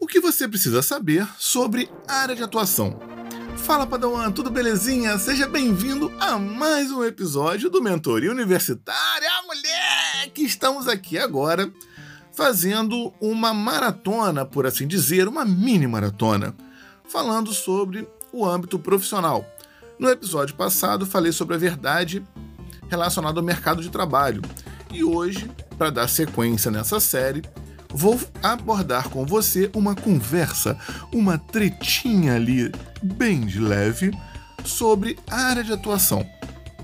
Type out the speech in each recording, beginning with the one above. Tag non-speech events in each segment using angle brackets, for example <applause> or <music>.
O que você precisa saber sobre área de atuação? Fala Padawan, tudo belezinha? Seja bem-vindo a mais um episódio do Mentoria Universitária. Ah, moleque! Estamos aqui agora fazendo uma maratona, por assim dizer, uma mini maratona, falando sobre o âmbito profissional. No episódio passado, falei sobre a verdade relacionada ao mercado de trabalho. E hoje, para dar sequência nessa série, vou abordar com você uma conversa, uma tretinha ali, bem de leve, sobre a área de atuação.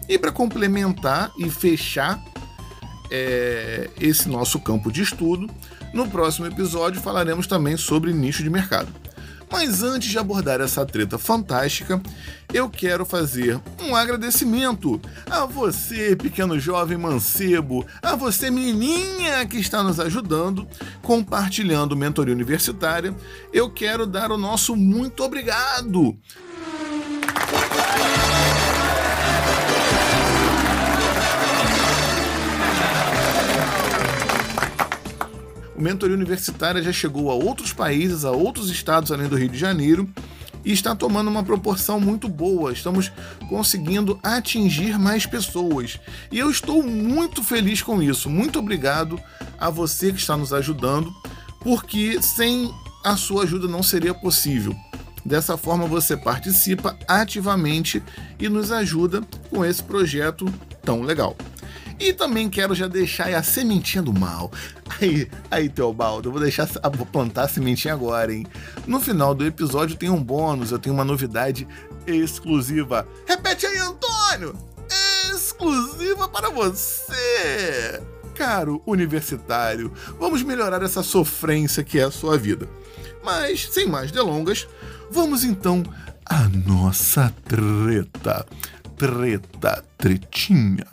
E para complementar e fechar é, esse nosso campo de estudo, no próximo episódio falaremos também sobre nicho de mercado. Mas antes de abordar essa treta fantástica, eu quero fazer um agradecimento a você, pequeno jovem mancebo, a você, menininha que está nos ajudando, compartilhando mentoria universitária. Eu quero dar o nosso muito obrigado. Mentoria Universitária já chegou a outros países, a outros estados além do Rio de Janeiro e está tomando uma proporção muito boa. Estamos conseguindo atingir mais pessoas. E eu estou muito feliz com isso. Muito obrigado a você que está nos ajudando, porque sem a sua ajuda não seria possível. Dessa forma você participa ativamente e nos ajuda com esse projeto tão legal. E também quero já deixar a sementinha do mal. Aí, aí, Teobaldo, eu vou deixar vou plantar a sementinha agora, hein? No final do episódio tem um bônus, eu tenho uma novidade exclusiva. Repete aí, Antônio! Exclusiva para você! Caro universitário, vamos melhorar essa sofrência que é a sua vida. Mas, sem mais delongas, vamos então à nossa treta. Treta, tretinha.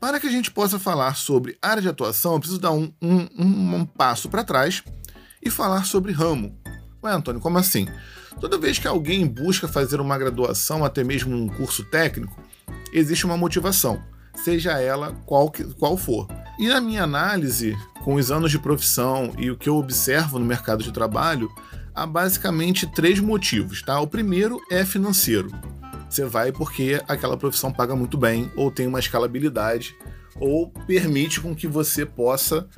Para que a gente possa falar sobre área de atuação, eu preciso dar um, um, um, um passo para trás e falar sobre ramo. Ué, Antônio, como assim? Toda vez que alguém busca fazer uma graduação, até mesmo um curso técnico, existe uma motivação, seja ela qual, que, qual for. E na minha análise, com os anos de profissão e o que eu observo no mercado de trabalho, há basicamente três motivos, tá? O primeiro é financeiro. Você vai porque aquela profissão paga muito bem, ou tem uma escalabilidade, ou permite com que você possa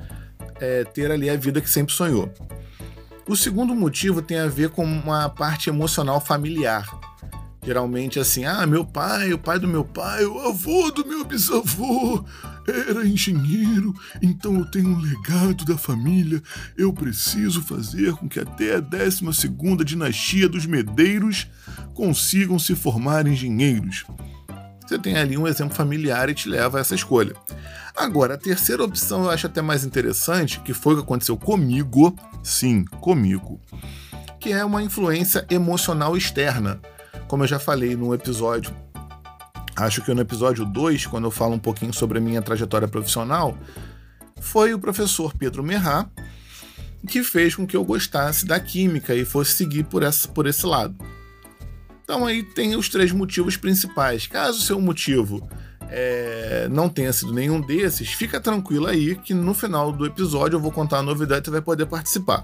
é, ter ali a vida que sempre sonhou. O segundo motivo tem a ver com uma parte emocional familiar. Geralmente assim, ah, meu pai, o pai do meu pai, o avô do meu bisavô era engenheiro, então eu tenho um legado da família. Eu preciso fazer com que até a 12 dinastia dos Medeiros consigam se formar engenheiros. Você tem ali um exemplo familiar e te leva a essa escolha. Agora, a terceira opção eu acho até mais interessante, que foi o que aconteceu comigo, sim, comigo, que é uma influência emocional externa como eu já falei no episódio, acho que no episódio 2, quando eu falo um pouquinho sobre a minha trajetória profissional, foi o professor Pedro Merrat que fez com que eu gostasse da química e fosse seguir por, essa, por esse lado. Então aí tem os três motivos principais. Caso o seu motivo é, não tenha sido nenhum desses, fica tranquilo aí que no final do episódio eu vou contar a novidade e você vai poder participar.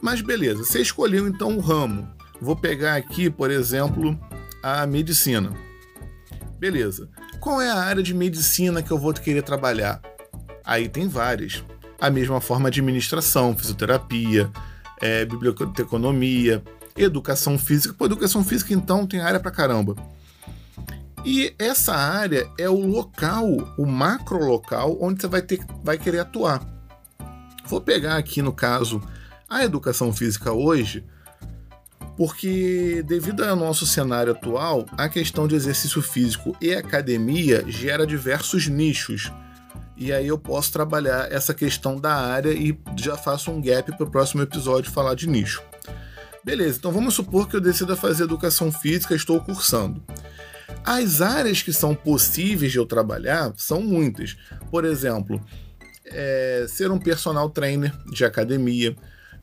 Mas beleza, você escolheu então o ramo. Vou pegar aqui, por exemplo, a medicina. Beleza. Qual é a área de medicina que eu vou querer trabalhar? Aí tem várias. A mesma forma administração, fisioterapia, é, biblioteconomia, educação física. Pô, educação física então tem área pra caramba. E essa área é o local, o macro local onde você vai, ter, vai querer atuar. Vou pegar aqui no caso a educação física hoje porque devido ao nosso cenário atual, a questão de exercício físico e academia gera diversos nichos. E aí eu posso trabalhar essa questão da área e já faço um gap para o próximo episódio falar de nicho. Beleza, então vamos supor que eu decida fazer educação física, estou cursando. As áreas que são possíveis de eu trabalhar são muitas. Por exemplo, é, ser um personal trainer de academia,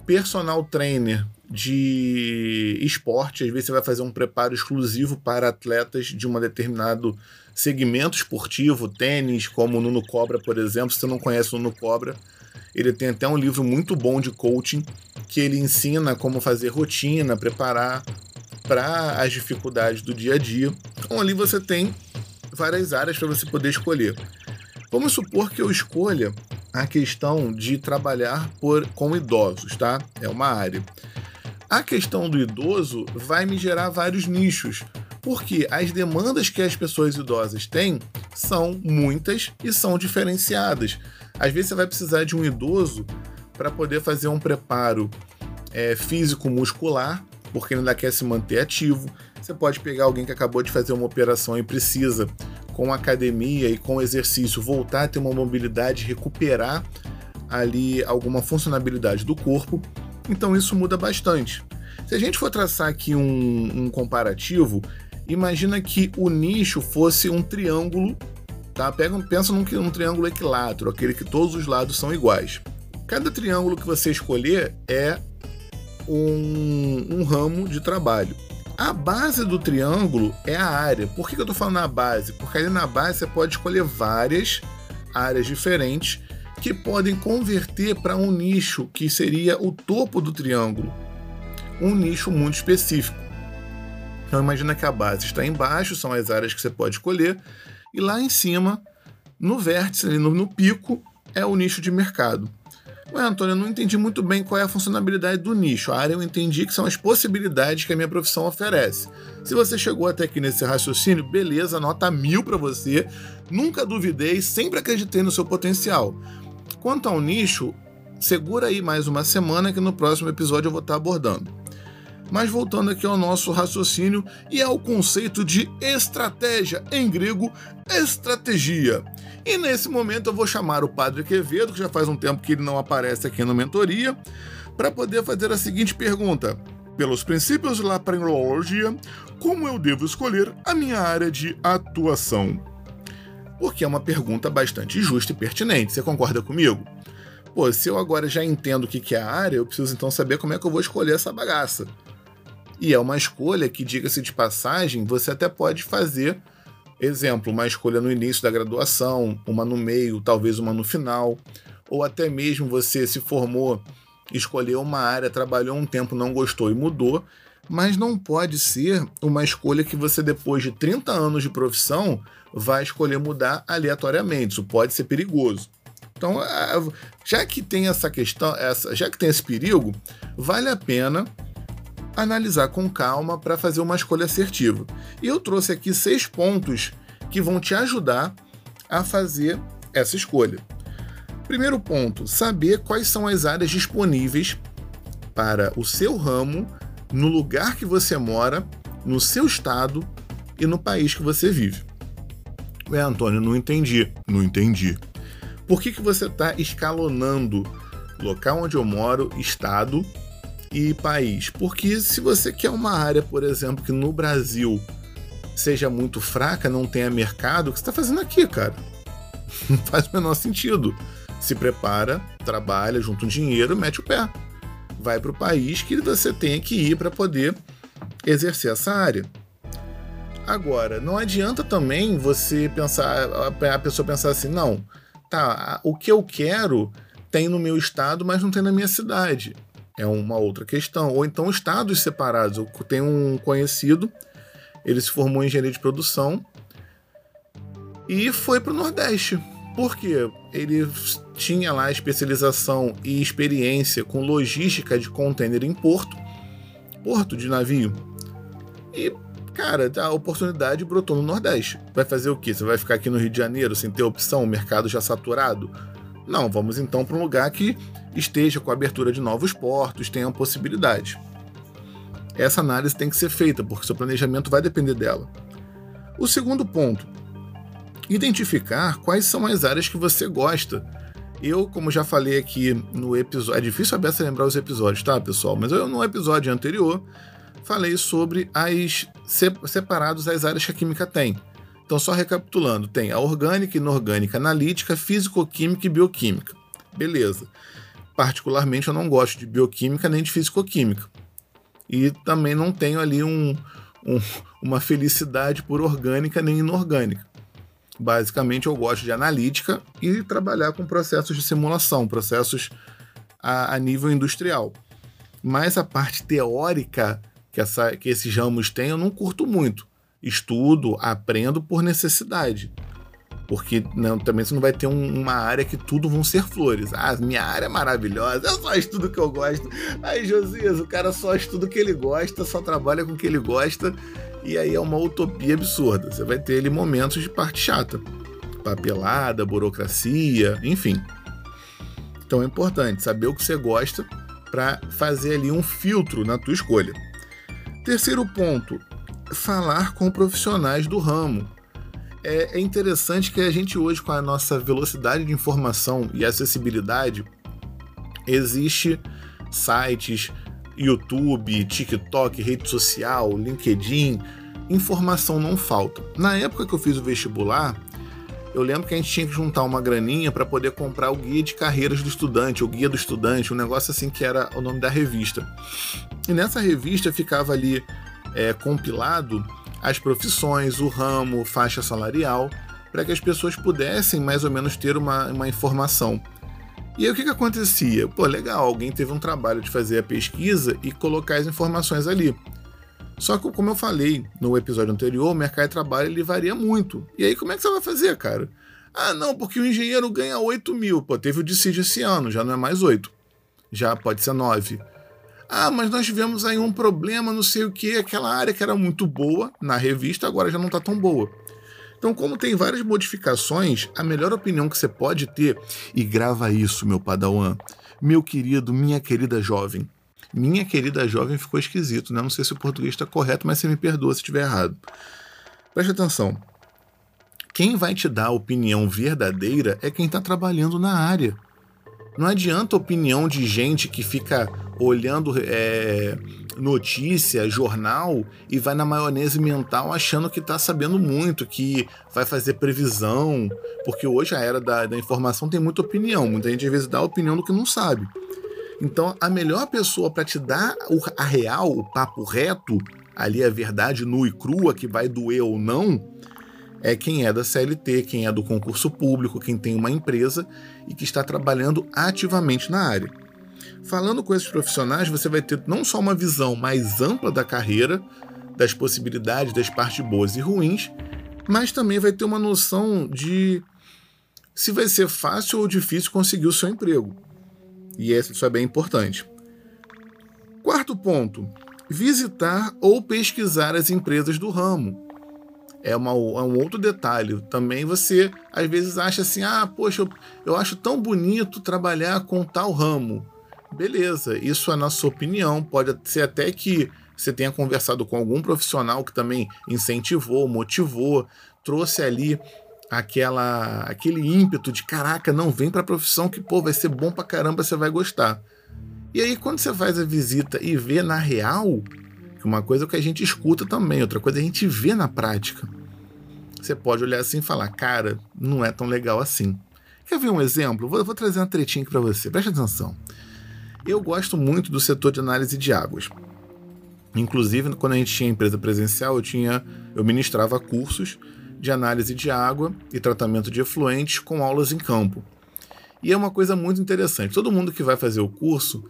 personal trainer de esporte, às vezes você vai fazer um preparo exclusivo para atletas de um determinado segmento esportivo, tênis, como o Nuno Cobra, por exemplo. Se você não conhece o Nuno Cobra, ele tem até um livro muito bom de coaching que ele ensina como fazer rotina, preparar para as dificuldades do dia a dia. Então ali você tem várias áreas para você poder escolher. Vamos supor que eu escolha a questão de trabalhar por, com idosos, tá? É uma área. A questão do idoso vai me gerar vários nichos, porque as demandas que as pessoas idosas têm são muitas e são diferenciadas. Às vezes você vai precisar de um idoso para poder fazer um preparo é, físico-muscular, porque ele ainda quer se manter ativo. Você pode pegar alguém que acabou de fazer uma operação e precisa, com academia e com exercício, voltar a ter uma mobilidade, recuperar ali alguma funcionalidade do corpo. Então isso muda bastante. Se a gente for traçar aqui um, um comparativo, imagina que o nicho fosse um triângulo, tá? Pega, pensa num, num triângulo equilátero, aquele que todos os lados são iguais. Cada triângulo que você escolher é um, um ramo de trabalho. A base do triângulo é a área. Por que eu estou falando na base? Porque ali na base você pode escolher várias áreas diferentes que podem converter para um nicho que seria o topo do triângulo, um nicho muito específico. Então imagina que a base está embaixo, são as áreas que você pode escolher, e lá em cima, no vértice, no, no pico, é o nicho de mercado. Ué, Antônio, eu não entendi muito bem qual é a funcionalidade do nicho. A área eu entendi que são as possibilidades que a minha profissão oferece. Se você chegou até aqui nesse raciocínio, beleza, nota mil para você. Nunca duvidei, sempre acreditei no seu potencial. Quanto ao nicho, segura aí mais uma semana que no próximo episódio eu vou estar abordando. Mas voltando aqui ao nosso raciocínio e ao conceito de estratégia, em grego, estratégia. E nesse momento eu vou chamar o Padre Quevedo, que já faz um tempo que ele não aparece aqui no Mentoria, para poder fazer a seguinte pergunta: Pelos princípios da pranologia, como eu devo escolher a minha área de atuação? Porque é uma pergunta bastante justa e pertinente. Você concorda comigo? Pô, se eu agora já entendo o que é a área, eu preciso então saber como é que eu vou escolher essa bagaça. E é uma escolha que, diga-se de passagem, você até pode fazer, exemplo, uma escolha no início da graduação, uma no meio, talvez uma no final, ou até mesmo você se formou, escolheu uma área, trabalhou um tempo, não gostou e mudou, mas não pode ser uma escolha que você, depois de 30 anos de profissão, vai escolher mudar aleatoriamente. Isso pode ser perigoso. Então, já que tem essa questão, essa, já que tem esse perigo, vale a pena analisar com calma para fazer uma escolha assertiva. E eu trouxe aqui seis pontos que vão te ajudar a fazer essa escolha. Primeiro ponto: saber quais são as áreas disponíveis para o seu ramo no lugar que você mora, no seu estado e no país que você vive. É, Antônio, não entendi. Não entendi. Por que, que você está escalonando local onde eu moro, estado e país? Porque se você quer uma área, por exemplo, que no Brasil seja muito fraca, não tenha mercado, o que você está fazendo aqui, cara? <laughs> Não faz o menor sentido. Se prepara, trabalha, junta um dinheiro, mete o pé. Vai para o país que você tem que ir para poder exercer essa área. Agora, não adianta também você pensar, a pessoa pensar assim, não, tá, o que eu quero tem no meu estado, mas não tem na minha cidade. É uma outra questão. Ou então estados separados. Eu tenho um conhecido, ele se formou em engenharia de produção e foi para o Nordeste. Por quê? Ele tinha lá especialização e experiência com logística de container em porto, porto de navio. E Cara, a oportunidade brotou no Nordeste. Vai fazer o quê? Você vai ficar aqui no Rio de Janeiro sem ter opção, o mercado já saturado? Não, vamos então para um lugar que esteja com a abertura de novos portos, tenha possibilidade. Essa análise tem que ser feita, porque seu planejamento vai depender dela. O segundo ponto, identificar quais são as áreas que você gosta. Eu, como já falei aqui no episódio, é difícil a Bessa lembrar os episódios, tá, pessoal? Mas eu no episódio anterior falei sobre as separados as áreas que a química tem. Então, só recapitulando, tem a orgânica, inorgânica, analítica, físico-química e bioquímica. Beleza. Particularmente, eu não gosto de bioquímica nem de físico-química. e também não tenho ali um, um, uma felicidade por orgânica nem inorgânica. Basicamente, eu gosto de analítica e trabalhar com processos de simulação, processos a, a nível industrial. Mas a parte teórica que, essa, que esses ramos têm, eu não curto muito. Estudo, aprendo por necessidade. Porque não, também você não vai ter um, uma área que tudo vão ser flores. Ah, minha área é maravilhosa, eu só estudo o que eu gosto. Aí, Josias, o cara só estuda o que ele gosta, só trabalha com o que ele gosta. E aí é uma utopia absurda. Você vai ter ali momentos de parte chata. Papelada, burocracia, enfim. Então é importante saber o que você gosta para fazer ali um filtro na tua escolha. Terceiro ponto, falar com profissionais do ramo. É, é interessante que a gente hoje, com a nossa velocidade de informação e acessibilidade, existe sites, YouTube, TikTok, rede social, LinkedIn, informação não falta. Na época que eu fiz o vestibular, eu lembro que a gente tinha que juntar uma graninha para poder comprar o guia de carreiras do estudante, o guia do estudante, um negócio assim que era o nome da revista. E nessa revista ficava ali é, compilado as profissões, o ramo, faixa salarial, para que as pessoas pudessem mais ou menos ter uma, uma informação. E aí o que, que acontecia? Pô, legal, alguém teve um trabalho de fazer a pesquisa e colocar as informações ali. Só que, como eu falei no episódio anterior, o mercado de trabalho ele varia muito. E aí, como é que você vai fazer, cara? Ah, não, porque o engenheiro ganha 8 mil. Pô, teve o DCID esse ano, já não é mais 8. Já pode ser 9. Ah, mas nós tivemos aí um problema, não sei o que, aquela área que era muito boa na revista, agora já não está tão boa. Então, como tem várias modificações, a melhor opinião que você pode ter, e grava isso, meu padawan, meu querido, minha querida jovem, minha querida jovem ficou esquisito, né? Não sei se o português está correto, mas você me perdoa se estiver errado. Preste atenção. Quem vai te dar a opinião verdadeira é quem está trabalhando na área. Não adianta opinião de gente que fica olhando é, notícia, jornal e vai na maionese mental achando que está sabendo muito, que vai fazer previsão, porque hoje a era da, da informação tem muita opinião. Muita gente às vezes dá opinião do que não sabe. Então, a melhor pessoa para te dar a real, o papo reto, ali a verdade nua e crua, que vai doer ou não, é quem é da CLT, quem é do concurso público, quem tem uma empresa e que está trabalhando ativamente na área. Falando com esses profissionais, você vai ter não só uma visão mais ampla da carreira, das possibilidades, das partes boas e ruins, mas também vai ter uma noção de se vai ser fácil ou difícil conseguir o seu emprego. E isso é bem importante. Quarto ponto: visitar ou pesquisar as empresas do ramo. É, uma, é um outro detalhe. Também você às vezes acha assim: ah, poxa, eu, eu acho tão bonito trabalhar com tal ramo. Beleza, isso é na sua opinião. Pode ser até que você tenha conversado com algum profissional que também incentivou, motivou, trouxe ali aquela aquele ímpeto de caraca, não vem para a profissão que pô, vai ser bom pra caramba, você vai gostar. E aí quando você faz a visita e vê na real, que uma coisa é que a gente escuta também, outra coisa é a gente vê na prática. Você pode olhar assim e falar, cara, não é tão legal assim. Quer ver um exemplo? Vou, vou trazer uma tretinha aqui para você. Presta atenção. Eu gosto muito do setor de análise de águas. Inclusive, quando a gente tinha empresa presencial, eu tinha, eu ministrava cursos de análise de água e tratamento de efluentes com aulas em campo. E é uma coisa muito interessante. Todo mundo que vai fazer o curso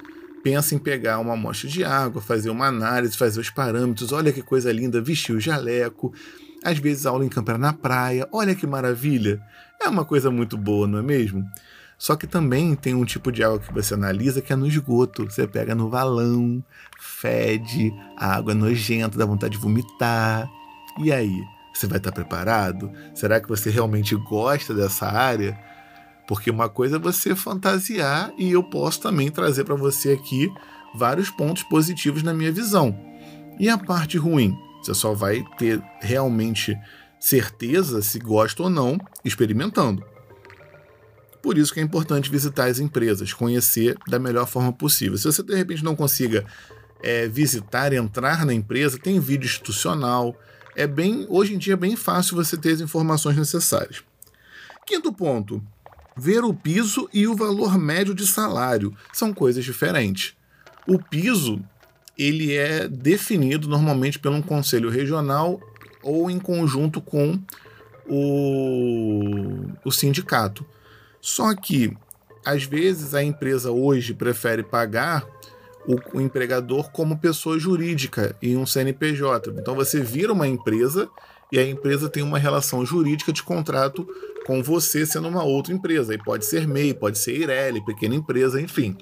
pensa em pegar uma amostra de água, fazer uma análise, fazer os parâmetros. Olha que coisa linda, vestir o jaleco. Às vezes a aula em campo era na praia. Olha que maravilha. É uma coisa muito boa, não é mesmo? Só que também tem um tipo de água que você analisa que é no esgoto. Você pega no valão, fede, a água é nojenta, dá vontade de vomitar. E aí? Você vai estar preparado? Será que você realmente gosta dessa área? Porque uma coisa é você fantasiar e eu posso também trazer para você aqui vários pontos positivos na minha visão. E a parte ruim? Você só vai ter realmente certeza se gosta ou não experimentando. Por isso que é importante visitar as empresas, conhecer da melhor forma possível. Se você de repente não consiga é, visitar, entrar na empresa, tem vídeo institucional, é bem, hoje em dia é bem fácil você ter as informações necessárias. Quinto ponto, ver o piso e o valor médio de salário são coisas diferentes. O piso ele é definido normalmente por um conselho regional ou em conjunto com o, o sindicato. Só que, às vezes, a empresa hoje prefere pagar o, o, empregador como pessoa jurídica em um CNPJ. Então você vira uma empresa e a empresa tem uma relação jurídica de contrato com você sendo uma outra empresa. E pode ser MEI, pode ser IRELI, pequena empresa, enfim.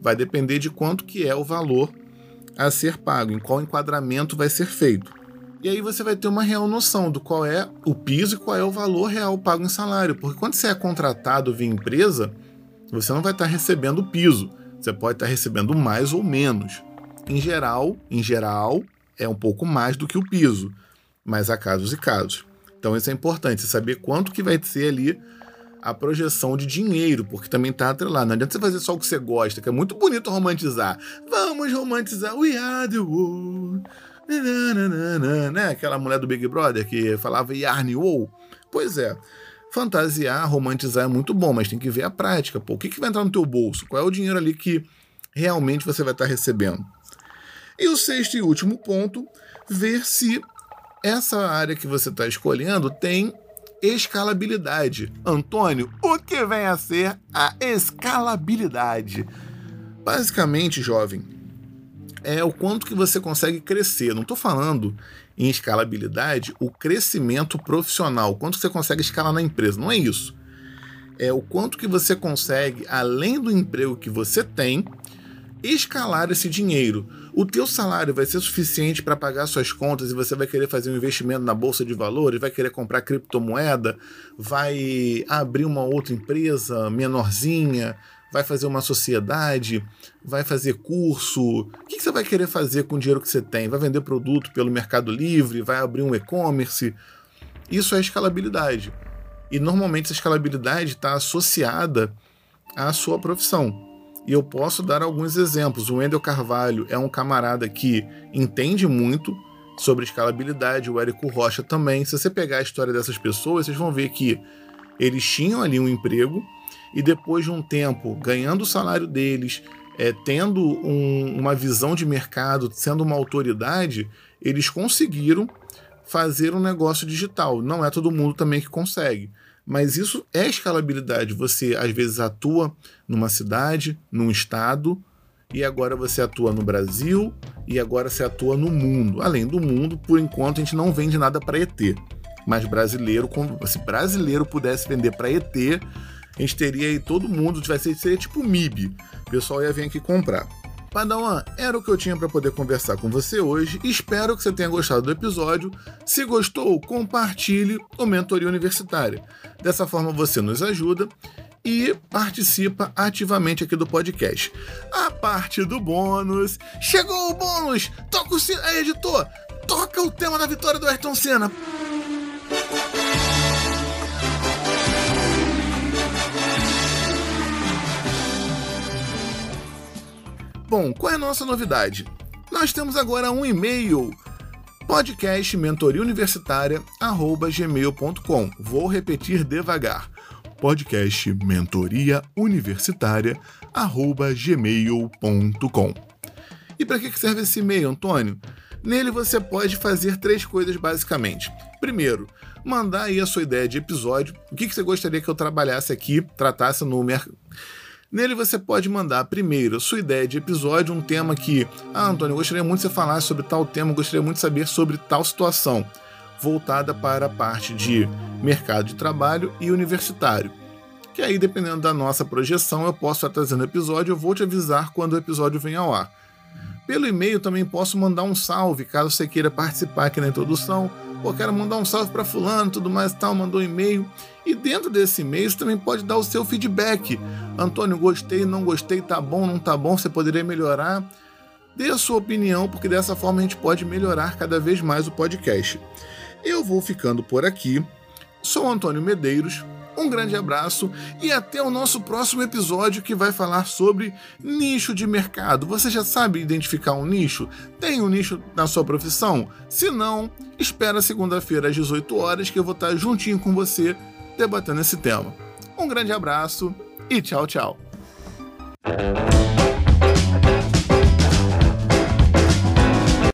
Vai depender de quanto que é o valor a ser pago, em qual enquadramento vai ser feito. E aí você vai ter uma real noção do qual é o piso e qual é o valor real pago em salário. Porque quando você é contratado via empresa, você não vai estar recebendo o piso. Você pode estar recebendo mais ou menos. Em geral, em geral, é um pouco mais do que o piso, mas há casos e casos. Então isso é importante, saber quanto que vai ser ali a projeção de dinheiro, porque também tá atrelado. Não adianta você fazer só o que você gosta, que é muito bonito romantizar. Vamos romantizar We Are The World. Né? Aquela mulher do Big Brother que falava Yarn Wow. Pois é, fantasiar, romantizar é muito bom, mas tem que ver a prática. Pô, o que, que vai entrar no teu bolso? Qual é o dinheiro ali que realmente você vai estar recebendo? E o sexto e último ponto, ver se essa área que você está escolhendo tem escalabilidade. Antônio, o que vem a ser a escalabilidade? Basicamente, jovem, é o quanto que você consegue crescer. Não estou falando em escalabilidade o crescimento profissional, quanto você consegue escalar na empresa. Não é isso. É o quanto que você consegue, além do emprego que você tem, escalar esse dinheiro. O teu salário vai ser suficiente para pagar suas contas e você vai querer fazer um investimento na bolsa de valores, vai querer comprar criptomoeda, vai abrir uma outra empresa menorzinha, vai fazer uma sociedade, vai fazer curso. O que você vai querer fazer com o dinheiro que você tem? Vai vender produto pelo Mercado Livre? Vai abrir um e-commerce? Isso é escalabilidade. E normalmente essa escalabilidade está associada à sua profissão. E eu posso dar alguns exemplos. O Wendel Carvalho é um camarada que entende muito sobre escalabilidade, o Érico Rocha também. Se você pegar a história dessas pessoas, vocês vão ver que eles tinham ali um emprego e depois de um tempo ganhando o salário deles, é, tendo um, uma visão de mercado, sendo uma autoridade, eles conseguiram fazer um negócio digital. Não é todo mundo também que consegue. Mas isso é escalabilidade. Você às vezes atua numa cidade, num estado, e agora você atua no Brasil, e agora você atua no mundo. Além do mundo, por enquanto a gente não vende nada para ET. Mas brasileiro, se brasileiro pudesse vender para ET, a gente teria aí todo mundo, tivesse seria tipo MIB. O pessoal ia vir aqui comprar. Padawan, era o que eu tinha para poder conversar com você hoje. Espero que você tenha gostado do episódio. Se gostou, compartilhe o Mentoria Universitária. Dessa forma você nos ajuda e participa ativamente aqui do podcast. A parte do bônus. Chegou o bônus! Toca o sino. Aí, editor! Toca o tema da vitória do Ayrton Senna. Bom, qual é a nossa novidade? Nós temos agora um e-mail podcast. Vou repetir devagar. Podcast. E para que serve esse e-mail, Antônio? Nele você pode fazer três coisas basicamente. Primeiro, mandar aí a sua ideia de episódio, o que você gostaria que eu trabalhasse aqui, tratasse no mercado Nele você pode mandar primeiro sua ideia de episódio, um tema que, ah, Antônio, eu gostaria muito de você falar sobre tal tema, gostaria muito de saber sobre tal situação, voltada para a parte de mercado de trabalho e universitário. Que aí, dependendo da nossa projeção, eu posso estar trazendo episódio, eu vou te avisar quando o episódio vem ao ar. Pelo e-mail também posso mandar um salve, caso você queira participar aqui na introdução, Pô, quero mandar um salve para fulano, tudo mais e tal, mandou um e-mail. E dentro desse e-mail você também pode dar o seu feedback. Antônio, gostei, não gostei, tá bom, não tá bom, você poderia melhorar. Dê a sua opinião, porque dessa forma a gente pode melhorar cada vez mais o podcast. Eu vou ficando por aqui. Sou Antônio Medeiros um grande abraço e até o nosso próximo episódio que vai falar sobre nicho de mercado. Você já sabe identificar um nicho? Tem um nicho na sua profissão? Se não, espera segunda-feira às 18 horas que eu vou estar juntinho com você debatendo esse tema. Um grande abraço e tchau, tchau.